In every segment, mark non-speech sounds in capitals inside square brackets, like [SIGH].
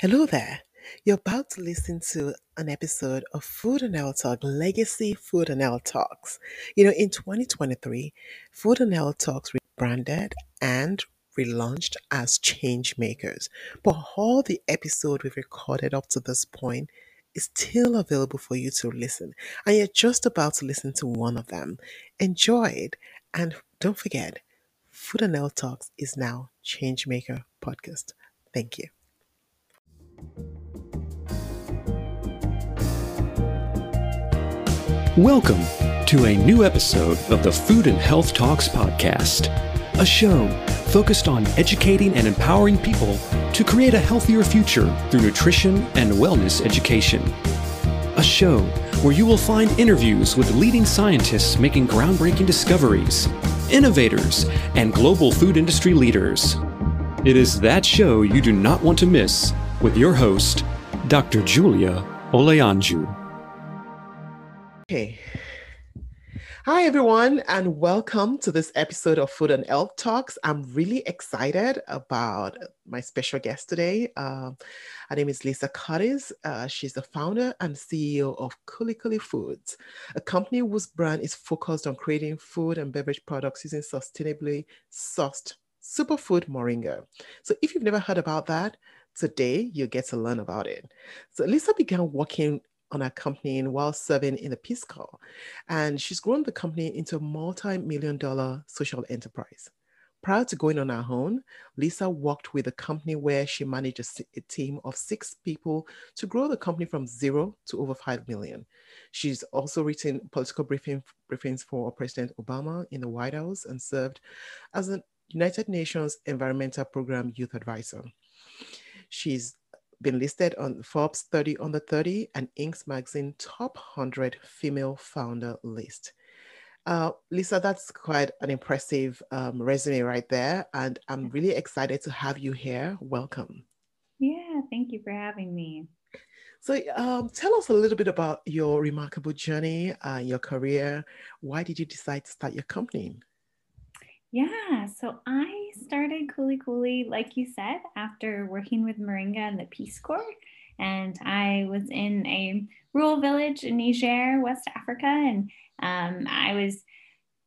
Hello there. You're about to listen to an episode of Food and Health Talk Legacy Food and Health Talks. You know, in 2023, Food and Health Talks rebranded and relaunched as Change Makers. But all the episode we've recorded up to this point is still available for you to listen. And you're just about to listen to one of them. Enjoy it. And don't forget, Food and Health Talks is now Changemaker Podcast. Thank you. Welcome to a new episode of the Food and Health Talks podcast, a show focused on educating and empowering people to create a healthier future through nutrition and wellness education. A show where you will find interviews with leading scientists making groundbreaking discoveries, innovators, and global food industry leaders. It is that show you do not want to miss with your host, Dr. Julia Olayanju. Okay. Hi, everyone, and welcome to this episode of Food and Health Talks. I'm really excited about my special guest today. Um, her name is Lisa Curtis. Uh, she's the founder and CEO of Kuli Kuli Foods, a company whose brand is focused on creating food and beverage products using sustainably sourced superfood moringa. So, if you've never heard about that, today you get to learn about it. So, Lisa began working on her company while serving in the Peace Corps. And she's grown the company into a multi million dollar social enterprise. Prior to going on her own, Lisa worked with a company where she managed a, a, team of six people to grow the company from zero to over 5 million. She's also written political briefing, briefings for President Obama in the White House and served as a United Nations Environmental Program Youth Advisor. She's been listed on Forbes 30 under 30 and Inc. magazine top 100 female founder list. Uh, Lisa, that's quite an impressive um, resume right there. And I'm really excited to have you here. Welcome. Yeah, thank you for having me. So, um, tell us a little bit about your remarkable journey, uh, your career. Why did you decide to start your company? Yeah, so I started Kuli Kuli, like you said, after working with Moringa and the Peace Corps. And I was in a rural village in Niger, West Africa, and um, I was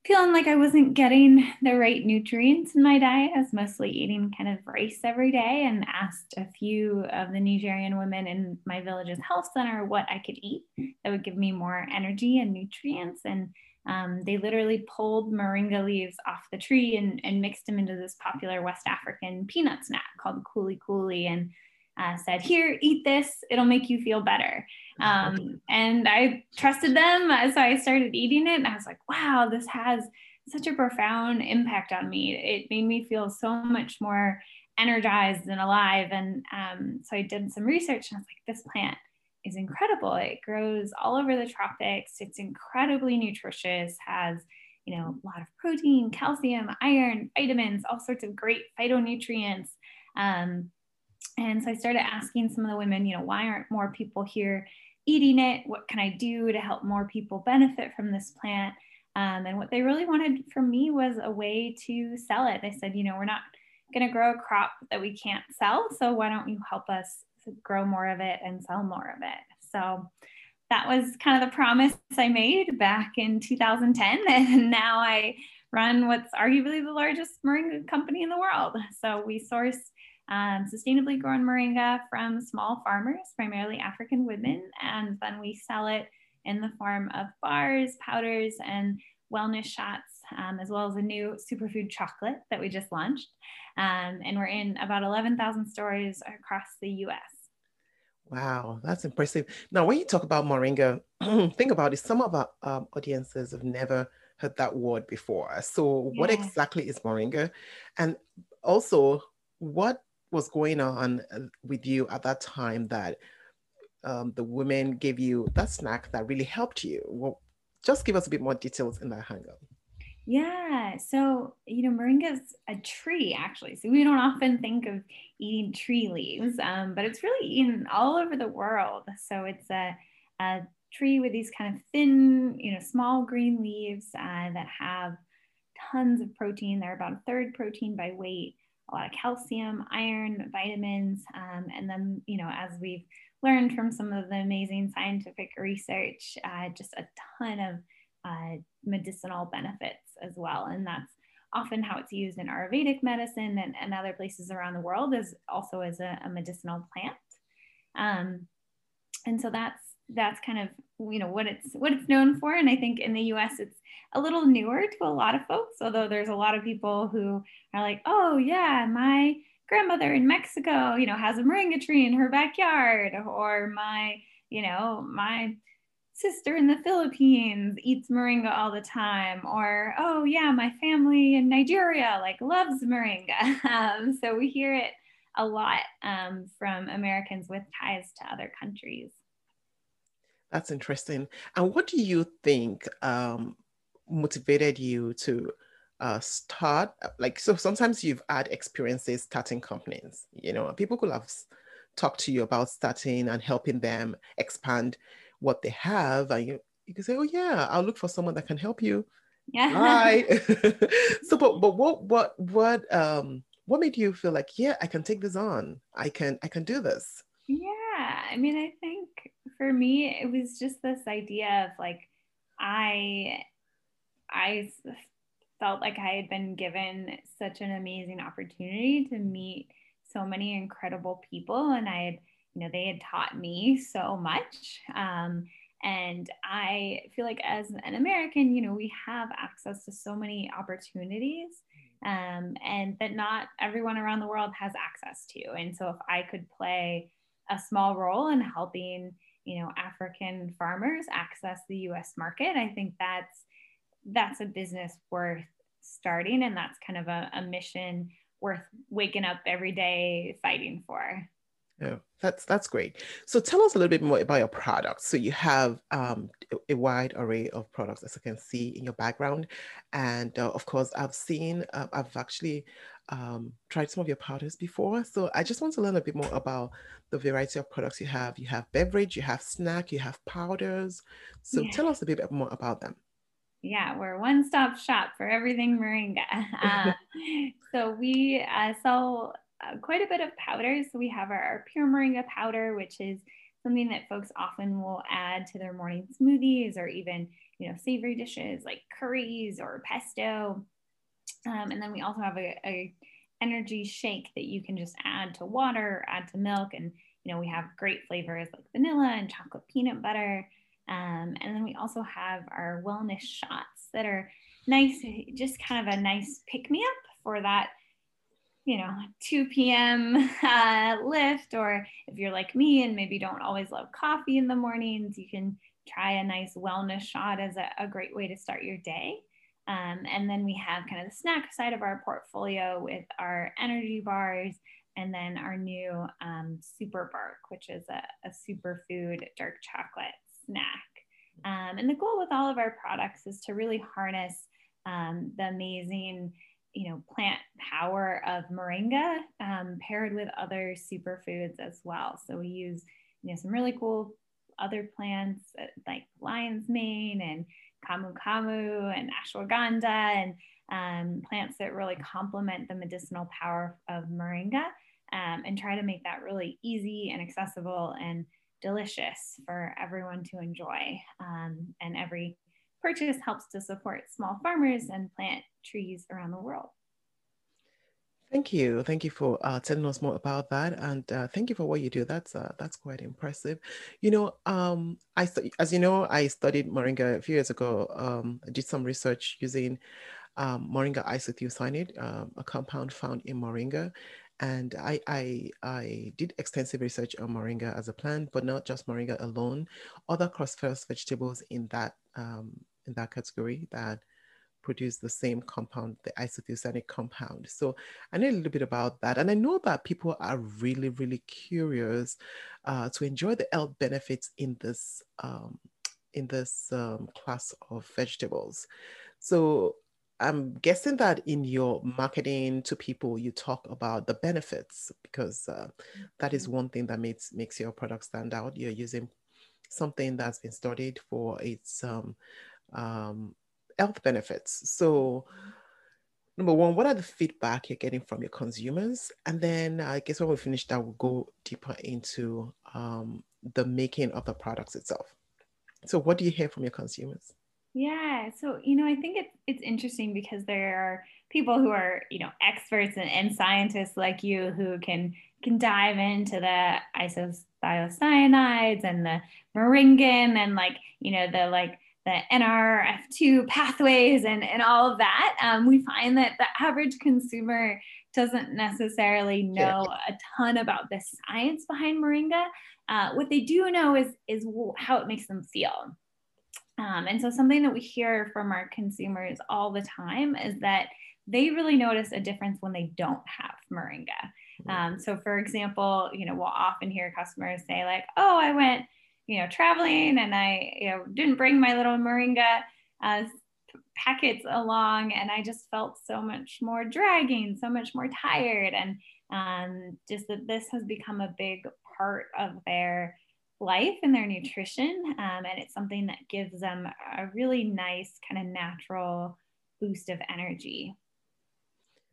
feeling like I wasn't getting the right nutrients in my diet. I was mostly eating kind of rice every day and asked a few of the Nigerian women in my village's health center what I could eat that would give me more energy and nutrients. And um, they literally pulled moringa leaves off the tree and, and mixed them into this popular West African peanut snack called kuli kuli and uh, said, Here, eat this, it'll make you feel better. Um, and I trusted them. Uh, so I started eating it and I was like, Wow, this has such a profound impact on me. It made me feel so much more energized and alive. And um, so I did some research and I was like, This plant is incredible. It grows all over the tropics. It's incredibly nutritious, has you know a lot of protein, calcium, iron, vitamins, all sorts of great phytonutrients. Um, and so I started asking some of the women, you know, why aren't more people here eating it? What can I do to help more people benefit from this plant? Um, and what they really wanted from me was a way to sell it. They said, you know, we're not going to grow a crop that we can't sell. So why don't you help us grow more of it and sell more of it. So that was kind of the promise I made back in 2010. [LAUGHS] And now I run what's arguably the largest moringa company in the world. So we source um, sustainably grown moringa from small farmers, primarily African women, and then we sell it in the form of bars, powders, and wellness shots, um, as well as a new superfood chocolate that we just launched. Um, and we're in about 11,000 stores across the US. Wow, that's impressive. Now, when you talk about moringa, [CLEARS THROAT] think about it. Some of our um, audiences have never heard that word before. So, yeah. what exactly is moringa? And also, what was going on uh, with you at that time that um, the women gave you that snack that really helped you? Well, just give us a bit more details in that hangout. Yeah. So, you know, moringa is a tree actually. So we don't often think of eating tree leaves, um, but it's really eaten all over the world. So it's a, a tree with these kind of thin, you know, small green leaves uh, that have tons of protein. They're about a third protein by weight, a lot of calcium, iron, vitamins, um, and then you know as we've learned from some of the amazing scientific research, uh, just a ton of uh, medicinal benefits as well, and that's often how it's used in Ayurvedic medicine and, and other places around the world is also as a, a medicinal plant. Um, and so that's that's kind of you know what it's what it's known for and i think in the us it's a little newer to a lot of folks although there's a lot of people who are like oh yeah my grandmother in mexico you know has a moringa tree in her backyard or my you know my sister in the philippines eats moringa all the time or oh yeah my family in nigeria like loves moringa [LAUGHS] um, so we hear it a lot um, from americans with ties to other countries that's interesting. And what do you think um, motivated you to uh, start? Like, so sometimes you've had experiences starting companies, you know, people could have talked to you about starting and helping them expand what they have. And you, you can say, oh, yeah, I'll look for someone that can help you. Yeah. Right. [LAUGHS] [LAUGHS] so, but, but what, what, what, um, what made you feel like, yeah, I can take this on. I can, I can do this. Yeah. I mean, I think for me, it was just this idea of like, I, I felt like I had been given such an amazing opportunity to meet so many incredible people, and I had, you know, they had taught me so much. Um, and I feel like as an American, you know, we have access to so many opportunities um, and that not everyone around the world has access to. And so if I could play a small role in helping you know african farmers access the us market i think that's that's a business worth starting and that's kind of a, a mission worth waking up every day fighting for yeah, that's that's great. So tell us a little bit more about your products. So you have um, a wide array of products, as I can see in your background, and uh, of course, I've seen, uh, I've actually um, tried some of your powders before. So I just want to learn a bit more about the variety of products you have. You have beverage, you have snack, you have powders. So yeah. tell us a bit more about them. Yeah, we're one stop shop for everything moringa. [LAUGHS] Uh, so we uh, sell uh, quite a bit of powders. So we have our, our pure moringa powder, which is something that folks often will add to their morning smoothies or even you know savory dishes like curries or pesto um, and then we also have a, a, energy shake that you can just add to water, add to milk, and you know we have great flavors like vanilla and chocolate peanut butter. Um, and then we also have our wellness shots that are nice, just kind of a nice pick me up for that, you know, 2 p.m. [LAUGHS] Uh, lift. Or if you're like me and maybe don't always love coffee in the mornings, you can try a nice wellness shot as a, a great way to start your day. Um, and then we have kind of the snack side of our portfolio with our energy bars and then our new um, Super Bark, which is a, a superfood dark chocolate snack. Um, and the goal with all of our products is to really harness um, the amazing, you know, plant power of moringa um, paired with other superfoods as well. So we use, you know, some really cool other plants uh, like lion's mane and camu camu and ashwagandha and um, plants that really complement the medicinal power of moringa um, and try to make that really easy and accessible and delicious for everyone to enjoy. Um, and every purchase helps to support small farmers and plant trees around the world. Thank you. Thank you for uh, telling us more about that, and uh, thank you for what you do. That's uh, that's quite impressive. You know, um, I as you know, I studied moringa a few years ago. Um, I did some research using um, moringa isothiocyanate, um, a compound found in moringa, and I, I I did extensive research on moringa as a plant, but not just moringa alone. Other cruciferous vegetables in that um, in that category that produce the same compound, the isothiocyanic compound. So I know a little bit about that. And I know that people are really, really curious uh, to enjoy the health benefits in this, um, in this um, class of vegetables. So I'm guessing that in your marketing to people, you talk about the benefits because uh, that is one thing that makes makes your product stand out. You're using something that's been studied for its um, um, health benefits. So number one, what are the feedback you're getting from your consumers? And then I guess when we finish that, we'll go deeper into um, the making of the products itself. So, what do you hear from your consumers? Yeah, so you know, I think it's it's interesting because there are people who are you know experts and, and scientists like you who can can dive into the isothiocyanates and the moringin and like you know the like the NRF2 pathways and, and all of that, um, we find that the average consumer doesn't necessarily know a ton about the science behind moringa. Uh, what they do know is, is how it makes them feel. Um, and so, something that we hear from our consumers all the time is that they really notice a difference when they don't have moringa. Um, so, for example, you know, we'll often hear customers say, like, oh, I went you know, traveling and I, you know, didn't bring my little moringa uh, packets along and I just felt so much more dragging, so much more tired. And um, just that this has become a big part of their life and their nutrition. Um, and it's something that gives them a really nice kind of natural boost of energy.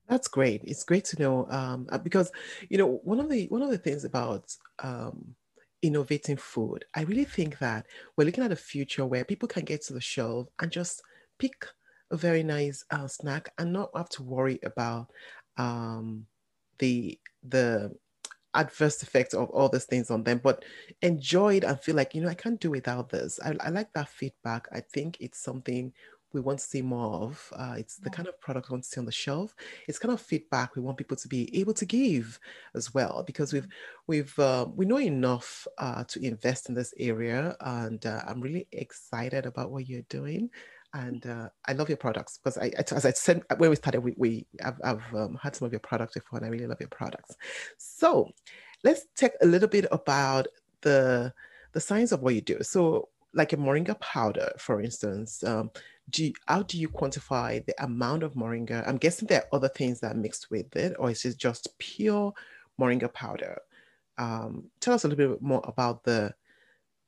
That's great. It's great to know um, because you know one of the one of the things about um, innovating food. I really think that we're looking at a future where people can get to the shelf and just pick a very nice uh, snack and not have to worry about um, the the adverse effects of all these things on them, but enjoy it and feel like, you know, I can't do without this. I, I like that feedback. I think it's something we want to see more of. Uh, it's the kind of product we want to see on the shelf. It's kind of feedback we want people to be able to give as well, because we've we've uh, we know enough uh, to invest in this area, and uh, I'm really excited about what you're doing. And uh, I love your products because I, as I said when we started, we, we I've, I've um, had some of your products before, and I really love your products. So let's talk a little bit about the the science of what you do. So like a moringa powder, for instance, um, do you, how do you quantify the amount of moringa? I'm guessing there are other things that are mixed with it, or is it just pure moringa powder? Um, tell us a little bit more about the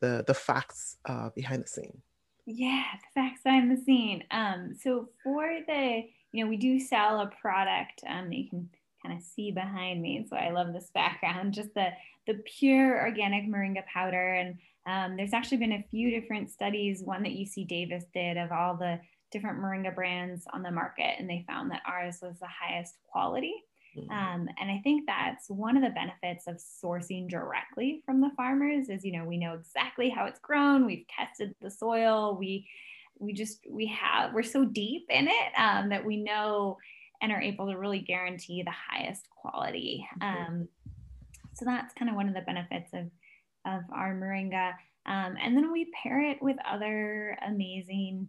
the the facts uh, behind the scene. Yeah, the facts behind the scene. Um, so for the you know we do sell a product um, that you can kind of see behind me. So I love this background, just the the pure organic moringa powder and um, there's actually been a few different studies, one that UC Davis did of all the different moringa brands on the market, and they found that ours was the highest quality. Mm-hmm. Um, and I think that's one of the benefits of sourcing directly from the farmers is, you know, we know exactly how it's grown. We've tested the soil. We, we just, we have, we're so deep in it um, that we know and are able to really guarantee the highest quality. Mm-hmm. Um, so that's kind of one of the benefits of of our moringa. Um, and then we pair it with other amazing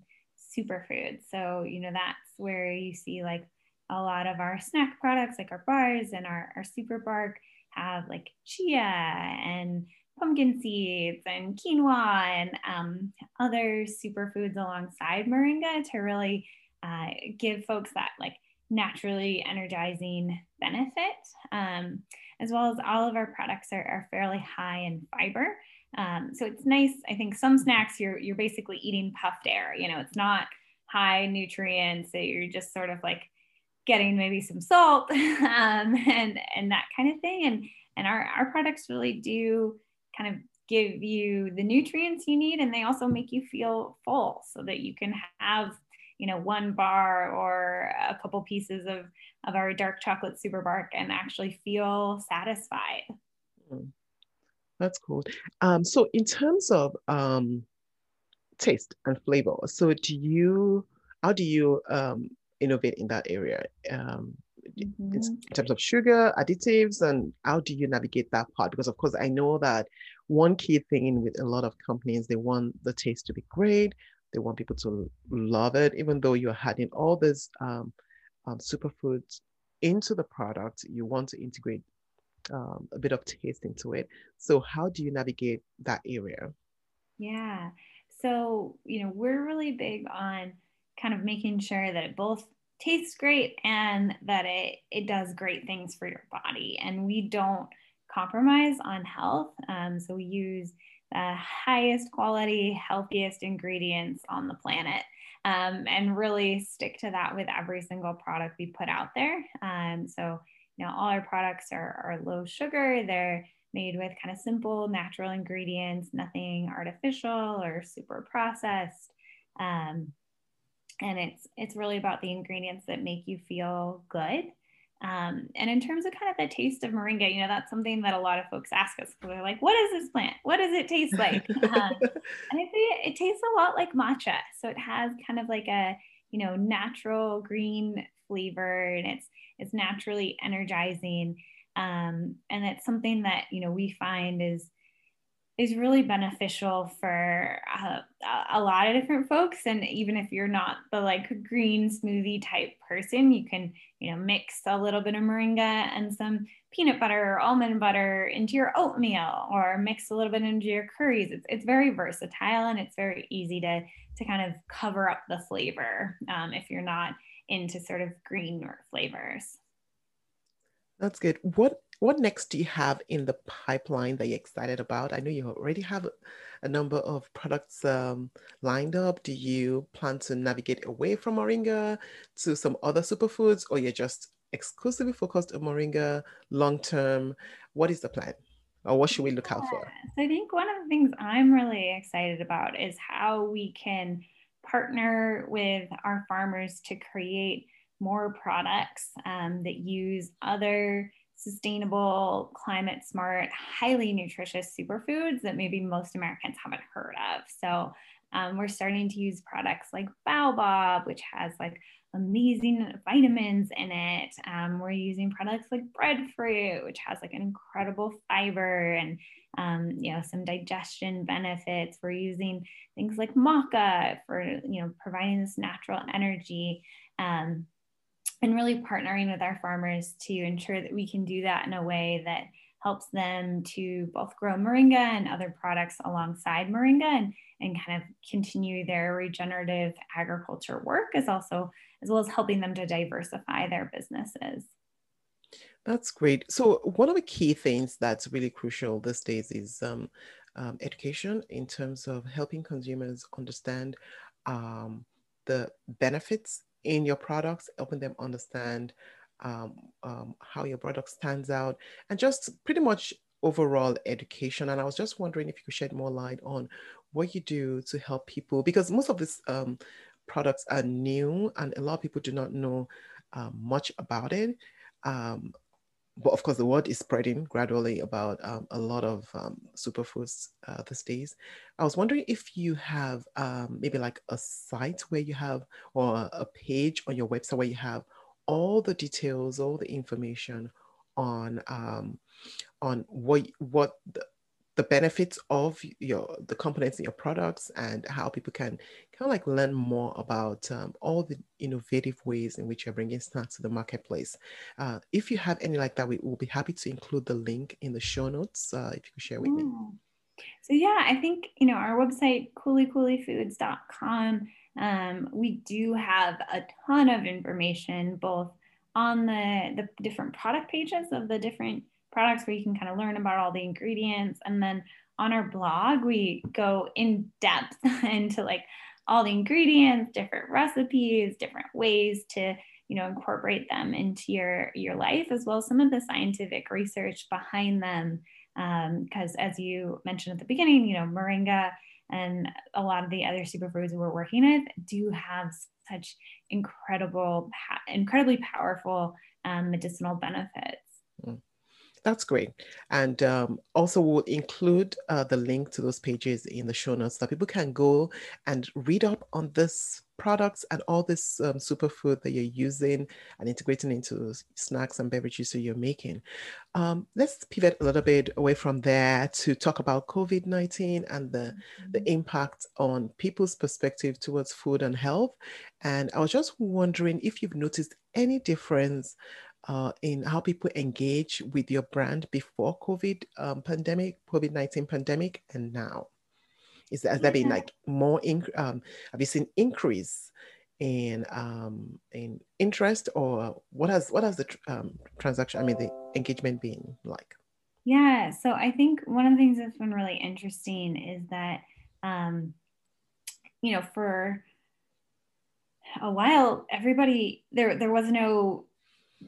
superfoods. So, you know, that's where you see like a lot of our snack products, like our bars and our, our super bark, have like chia and pumpkin seeds and quinoa and um, other superfoods alongside moringa to really uh, give folks that like naturally energizing benefit. Um, as well as all of our products are, are fairly high in fiber. Um, so it's nice. I think some snacks you're you're basically eating puffed air. You know, it's not high nutrients. So you're just sort of like getting maybe some salt [LAUGHS] um, and and that kind of thing. And and our our products really do kind of give you the nutrients you need, and they also make you feel full, so that you can have you know one bar or a couple pieces of of our dark chocolate super bark and actually feel satisfied mm. that's cool um, so in terms of um, taste and flavor so do you how do you um, innovate in that area um, mm-hmm. in terms of sugar additives and how do you navigate that part because of course i know that one key thing with a lot of companies they want the taste to be great they want people to love it, even though you're adding all these um, um, superfoods into the product. You want to integrate um, a bit of taste into it. So, how do you navigate that area? Yeah. So, you know, we're really big on kind of making sure that it both tastes great and that it, it does great things for your body. And we don't compromise on health. Um, so we use the highest quality, healthiest ingredients on the planet. Um, and really stick to that with every single product we put out there. Um, so, you know, all our products are, are low sugar. They're made with kind of simple natural ingredients, nothing artificial or super processed. Um, and it's it's really about the ingredients that make you feel good um, and in terms of kind of the taste of moringa, you know, that's something that a lot of folks ask us. They're like, what is this plant? What does it taste like? [LAUGHS] um, and I say it tastes a lot like matcha. So it has kind of like a, you know, natural green flavor and it's, it's naturally energizing. Um, and it's something that, you know, we find is, is really beneficial for uh, a lot of different folks. And even if you're not the like green smoothie type person you can you know mix a little bit of moringa and some peanut butter or almond butter into your oatmeal or mix a little bit into your curries. It's, it's very versatile and it's very easy to to kind of cover up the flavor um, if you're not into sort of green flavors. That's good. What what next do you have in the pipeline that you're excited about? I know you already have a number of products um, lined up. Do you plan to navigate away from moringa to some other superfoods, or you're just exclusively focused on moringa long term? What is the plan? Or what should we look out for? So I think one of the things I'm really excited about is how we can partner with our farmers to create more products um, that use other sustainable, climate smart, highly nutritious superfoods that maybe most Americans haven't heard of. So um, we're starting to use products like Baobab, which has like amazing vitamins in it. Um, we're using products like breadfruit, which has like an incredible fiber and um, you know some digestion benefits. We're using things like maca for you know providing this natural energy. Um, and really partnering with our farmers to ensure that we can do that in a way that helps them to both grow moringa and other products alongside moringa and, and kind of continue their regenerative agriculture work as also as well as helping them to diversify their businesses. That's great. So one of the key things that's really crucial these days is um, um, education in terms of helping consumers understand um, the benefits in your products, helping them understand um, um, how your product stands out, and just pretty much overall education. And I was just wondering if you could shed more light on what you do to help people, because most of these um, products are new and a lot of people do not know uh, much about it. Um, but of course, the word is spreading gradually about um, a lot of um, superfoods uh, these days. I was wondering if you have um, maybe like a site where you have, or a page on your website where you have all the details, all the information on um, on what what the, the benefits of your the components in your products and how people can kind of like learn more about um, all the innovative ways in which you're bringing snacks to the marketplace. Uh, if you have any like that, we will be happy to include the link in the show notes uh, if you could share with mm. me. So yeah, I think you know our website kulikulifoods.com. Um, we do have a ton of information both on the the different product pages of the different products where you can kind of learn about all the ingredients. And then on our blog, we go in depth [LAUGHS] into like all the ingredients, different recipes, different ways to you know incorporate them into your your life as well as some of the scientific research behind them because um, as you mentioned at the beginning you know moringa and a lot of the other superfoods we're working with do have such incredible incredibly powerful um, medicinal benefits. That's great. And um, also, we'll include uh, the link to those pages in the show notes so people can go and read up on this products and all this um, superfood that you're using and integrating into snacks and beverages that you're making. Um, let's pivot a little bit away from there to talk about COVID 19 and the, mm-hmm. the impact on people's perspective towards food and health. And I was just wondering if you've noticed any difference uh, in how people engage with your brand before COVID um, pandemic, COVID nineteen pandemic, and now? Is has there been like more? In, um, have you seen increase in um, in interest, or what has what has the um, transaction? I mean, the engagement been like? Yeah, so I think one of the things that's been really interesting is that, um, you know, for a while, everybody there there was no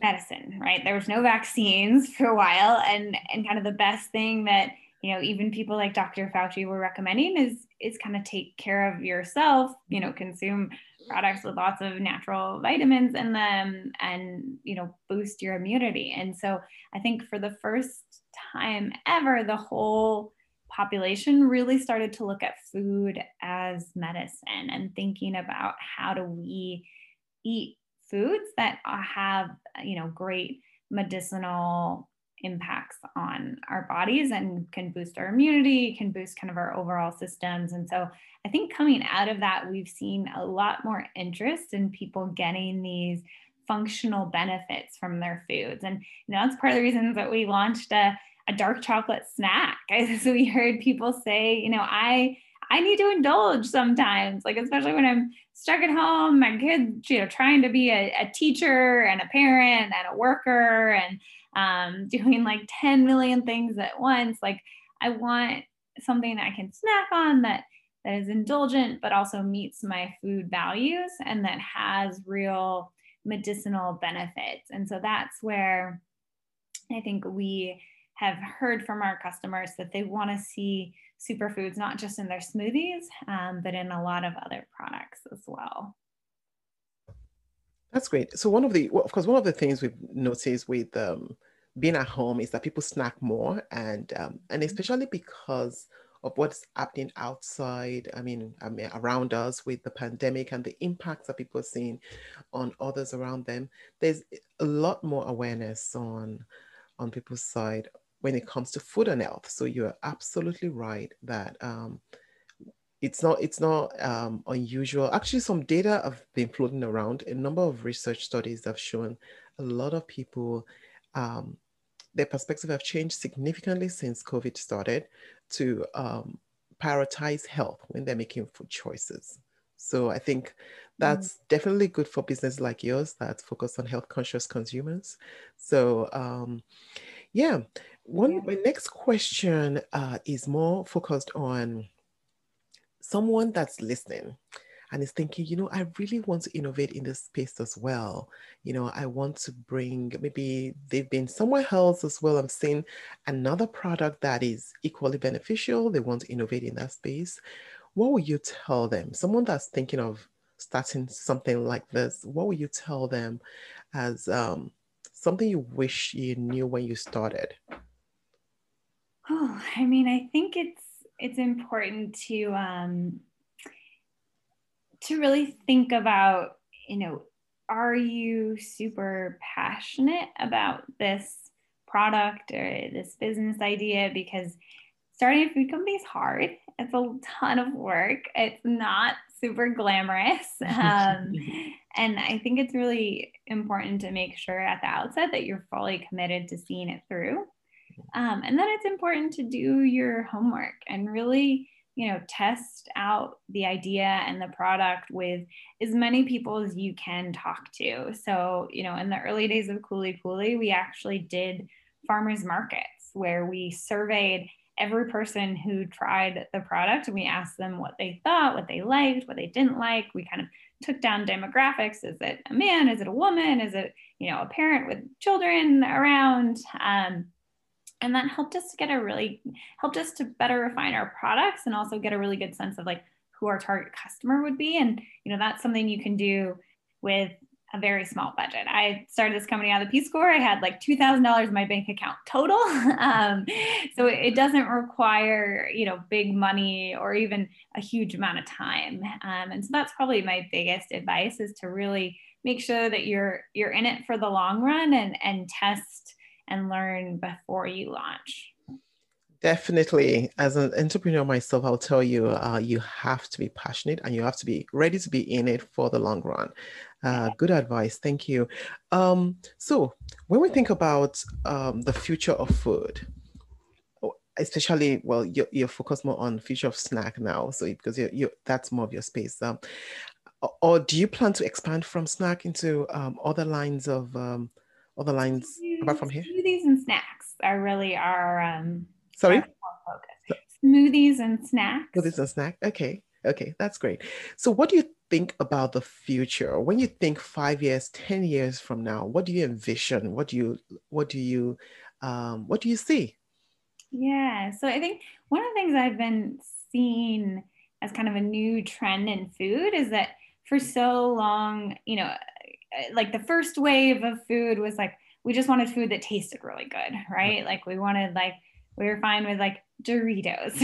medicine, right? There was no vaccines [LAUGHS] for a while, and and kind of the best thing that you know even people like Dr. Fauci were recommending is is kind of take care of yourself. You know, consume products with lots of natural vitamins in them, and you know boost your immunity. And so I think for the first time ever, the whole population really started to look at food as medicine and thinking about how do we eat foods that uh, have uh, you know great medicinal impacts on our bodies and can boost our immunity can boost kind of our overall systems and so i think coming out of that we've seen a lot more interest in people getting these functional benefits from their foods and you know that's part of the reasons that we launched a a dark chocolate snack. [LAUGHS] So we heard people say, you know, I I need to indulge sometimes, like especially when I'm stuck at home, my kids, you know, trying to be a, a teacher and a parent and a worker and um, [LAUGHS] doing like 10 million things at once. Like I want something I can snack on that that is indulgent but also meets my food values and that has real medicinal benefits. And so that's where I think we have heard from our customers that they want to see superfoods not just in their smoothies, um, but in a lot of other products as well. That's great. So one of the, well, of course, one of the things we've noticed with um, being at home is that people snack more, and um, and mm-hmm. especially because of what's happening outside. I mean, I mean, around us with the pandemic and the impacts that people are seeing on others around them. There's a lot more awareness on on people's side when it comes to food and health. So you're absolutely right that um, it's not it's not um, unusual. Actually, some data have been floating around. A number of research studies have shown a lot of people um, their perspective have changed significantly since COVID started to um, prioritize health when they're making food choices. So I think that's mm. definitely good for business like yours that focus on health conscious consumers. So um, yeah, one yeah. my next question uh, is more focused on someone that's listening and is thinking, you know, I really want to innovate in this space as well. You know, I want to bring maybe they've been somewhere else as well. I'm seeing another product that is equally beneficial. They want to innovate in that space. What would you tell them? Someone that's thinking of starting something like this, what would you tell them as um, something you wish you knew when you started? Oh, I mean, I think it's it's important to um, to really think about, you know, are you super passionate about this product or this business idea? Because starting a food company is hard. It's a ton of work. It's not super glamorous. [LAUGHS] Um, and I think it's really important to make sure at the outset that you're fully committed to seeing it through. Um, and then it's important to do your homework and really, you know, test out the idea and the product with as many people as you can talk to. So, you know, in the early days of Kuli Kuli, we actually did farmers markets where we surveyed every person who tried the product and we asked them what they thought, what they liked, what they didn't like. We kind of took down demographics. Is it a man? Is it a woman? Is it, you know, a parent with children around? Um, and that helped us to get a really helped us to better refine our products and also get a really good sense of like who our target customer would be and you know that's something you can do with a very small budget. I started this company out of the Peace Corps. I had like $2,000 in my bank account total. [LAUGHS] um, so it doesn't require, you know, big money or even a huge amount of time. Um, and so that's probably my biggest advice is to really make sure that you're, you're in it for the long run and, and test and learn before you launch. Definitely. As an entrepreneur myself, I'll tell you, uh, you have to be passionate and you have to be ready to be in it for the long run. Uh, good advice. Thank you. Um, so, when we think about um, the future of food, especially, well, you're, you're, focused more on future of snack now, so because you you that's more of your space. Um, or do you plan to expand from snack into um, other lines of um, other lines apart from here? Smoothies and snacks. are really our um, sorry our smoothies and snacks. Smoothies and snack. Okay, okay, that's great. So, what do you think about the future? When you think five years, ten years from now, what do you envision? What do you what do you um, what do you see? Yeah, so I think one of the things I've been seeing as kind of a new trend in food is that for so long, you know, like the first wave of food was like we just wanted food that tasted really good, right? Like we wanted like we were fine with like Doritos,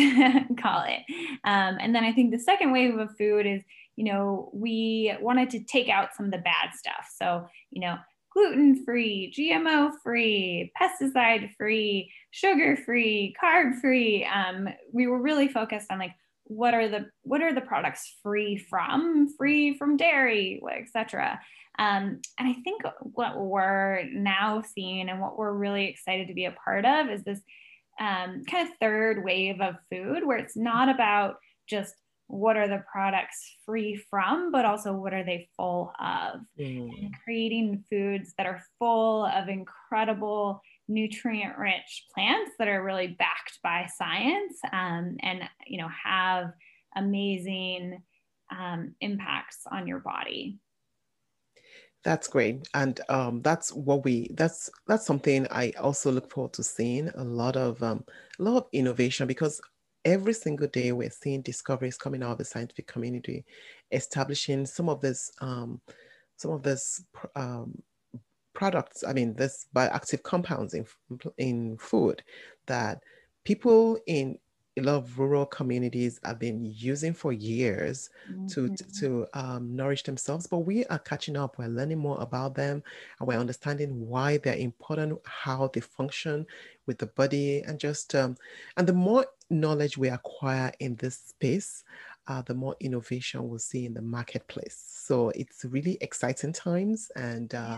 [LAUGHS] call it. Um, and then I think the second wave of food is, you know, we wanted to take out some of the bad stuff. So, you know, gluten free, GMO free, pesticide free, sugar free, carb free. Um, we were really focused on like what are the what are the products free from, free from dairy, etc. Um, and I think what we're now seeing and what we're really excited to be a part of is this um, kind of third wave of food where it's not about just what are the products free from, but also what are they full of? Mm. creating foods that are full of incredible nutrient rich plants that are really backed by science um, and you know have amazing um, impacts on your body that's great, and um, that's what we. That's that's something I also look forward to seeing a lot of um, a lot of innovation because every single day we're seeing discoveries coming out of the scientific community, establishing some of this um, some of this um, products. I mean, this bioactive compounds in in food that people in a lot of rural communities have been using for years mm-hmm. to to um, nourish themselves but we are catching up we're learning more about them and we're understanding why they're important how they function with the body and just um, and the more knowledge we acquire in this space uh, the more innovation we'll see in the marketplace so it's really exciting times and uh, yeah.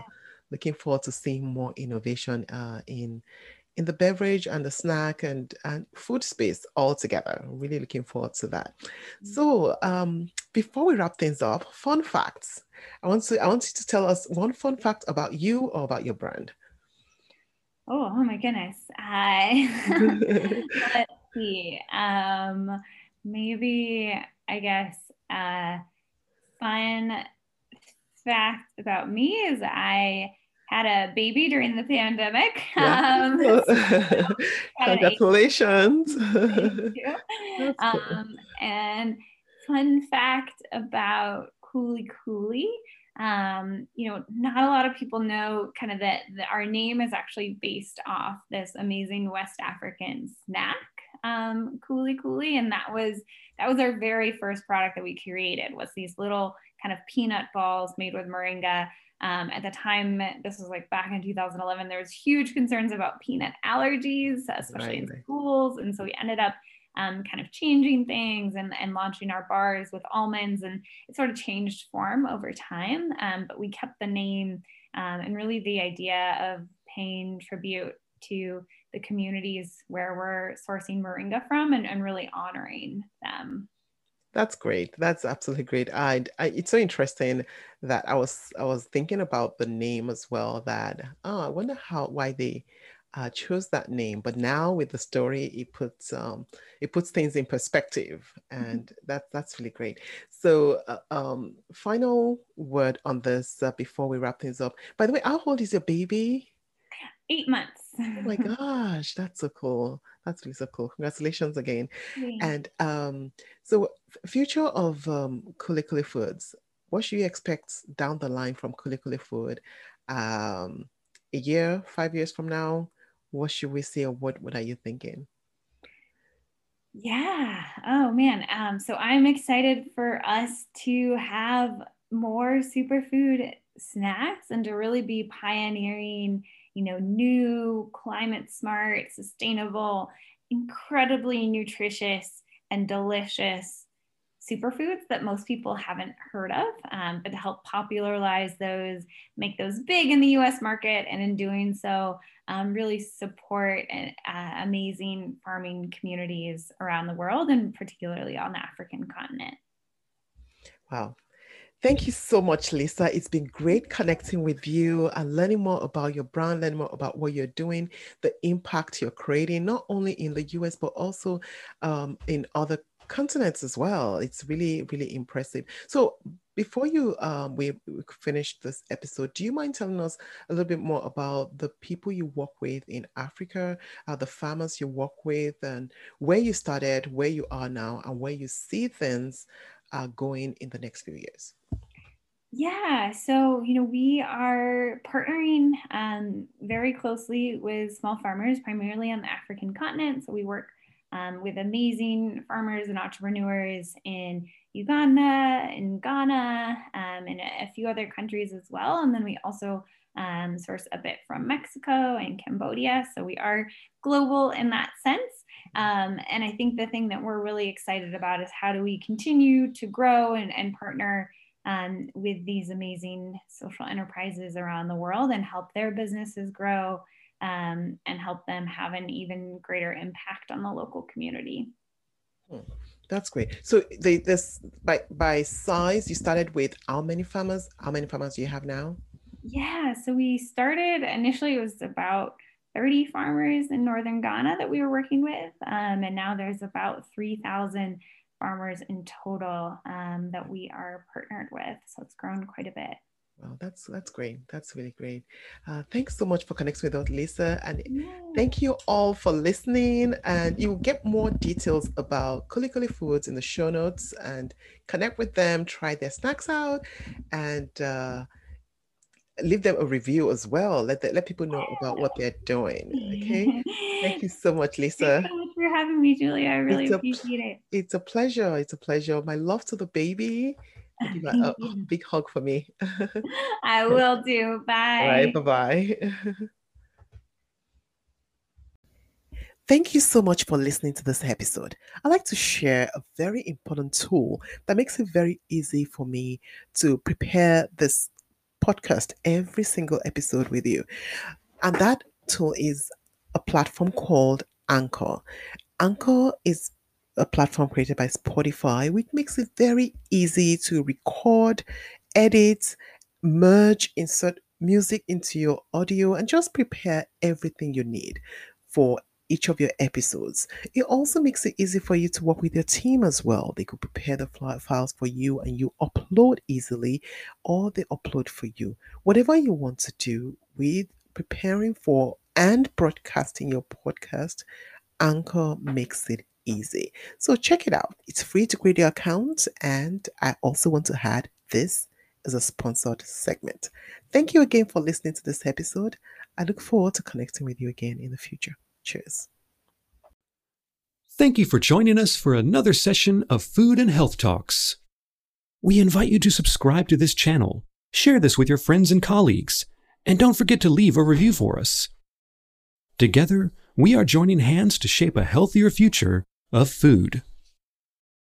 Looking forward to seeing more innovation uh, in in the beverage and the snack and, and food space all together. really looking forward to that. Mm-hmm. So um, before we wrap things up, fun facts. I want to I want you to tell us one fun fact about you or about your brand. Oh, oh my goodness. I [LAUGHS] let's see. Um, maybe I guess uh, fun fact about me is I had a baby during the pandemic. Yeah. [LAUGHS] Um, [LAUGHS] Congratulations. [LAUGHS] um, and fun fact about Kuli Kuli. Um, you know, not a lot of people know kind of that, that our name is actually based off this amazing West African snack, um, Kuli Kuli, and that was that was our very first product that we created was these little kind of peanut balls made with moringa um, at the time, this was like back in 2011, there was huge concerns about peanut allergies, especially right. in schools. And so we ended up um, kind of changing things and, and launching our bars with almonds. And it sort of changed form over time. Um, but we kept the name um, and really the idea of paying tribute to the communities where we're sourcing moringa from and, and really honoring them. That's great. That's absolutely great. I, I, it's so interesting that I was I was thinking about the name as well. That oh, I wonder how why they uh, chose that name. But now with the story, it puts um, it puts things in perspective, mm-hmm. and mm-hmm. that that's really great. So, uh, um, final word on this uh, before we wrap things up. By the way, how old is your baby? Eight months. oh my [LAUGHS] gosh, that's so cool. That's really so cool. Congratulations again. And um, so, future of um, Foods. What should you expect down the line from Kuli Food? Um, a year, five years from now, what should we see, or what what are you thinking? Yeah. Oh man. Um, so I'm excited for us to have more superfood snacks and to really be pioneering you know, new, climate smart, sustainable, incredibly nutritious and delicious superfoods that most people haven't heard of, um, but to help popularize those, make those big in the US market, and in doing so, um, really support uh, amazing farming communities around the world and particularly on the African continent. Wow. Thank you so much, Lisa. It's been great connecting with you and learning more about your brand, learning more about what you're doing, the impact you're creating, not only in the US, but also um, in other continents as well. It's really, really impressive. So, before you um, we, we finish this episode, do you mind telling us a little bit more about the people you work with in Africa, uh, the farmers you work with, and where you started, where you are now, and where you see things uh, going in the next few years? Yeah, so you know we are partnering um, very closely with small farmers, primarily on the African continent. So we work um, with amazing farmers and entrepreneurs in Uganda, in Ghana, um, and a few other countries as well. And then we also um, source a bit from Mexico and Cambodia. So we are global in that sense. Um, and I think the thing that we're really excited about is how do we continue to grow and, and partner um, with these amazing social enterprises around the world and help their businesses grow um, and help them have an even greater impact on the local community. Hmm. That's great. So they, this by by size, you started with how many farmers? How many farmers do you have now? Yeah, so we started initially. It was about 30 farmers in northern Ghana that we were working with, um, and now there's about 3,000 farmers in total um, that we are partnered with. So it's grown quite a bit. Well, that's that's great. That's really great. Uh, thanks so much for connecting with us, Lisa, and yeah. thank you all for listening. And you will get more details about Kuli Kuli Foods in the show notes, and connect with them, try their snacks out, and uh, leave them a review as well. Let the, let people know about what they're doing. Okay. thank [LAUGHS] you so much, Lisa. Thanks so much for having me, Julia. I really appreciate it. It's a pleasure. It's a pleasure. My love to the baby a, a big hug for me. [LAUGHS] I will do. [LAUGHS] Bye. Right. Bye bye. Thank you so much for listening to this episode. I'd like to share a very important tool that makes it very easy for me to prepare this podcast every single episode with you. And that tool is a platform called Anchor. Anchor is a platform created by Spotify, which makes it very easy to record, edit, merge, insert music into your audio, and just prepare everything you need for each of your episodes. It also makes it easy for you to work with your team as well. They could prepare the files for you and you upload easily, or they upload for you. Whatever you want to do with preparing for and broadcasting your podcast, Anchor makes it easy. So check it out. It's free to create your account. And I also want to add this as a sponsored segment. Thank you again for listening to this episode. I look forward to connecting with you again in the future. Cheers. Thank you for joining us for another session of Food and Health Talks. We invite you to subscribe to this channel, share this with your friends and colleagues, and don't forget to leave a review for us. Together, we are joining hands to shape a healthier future of food.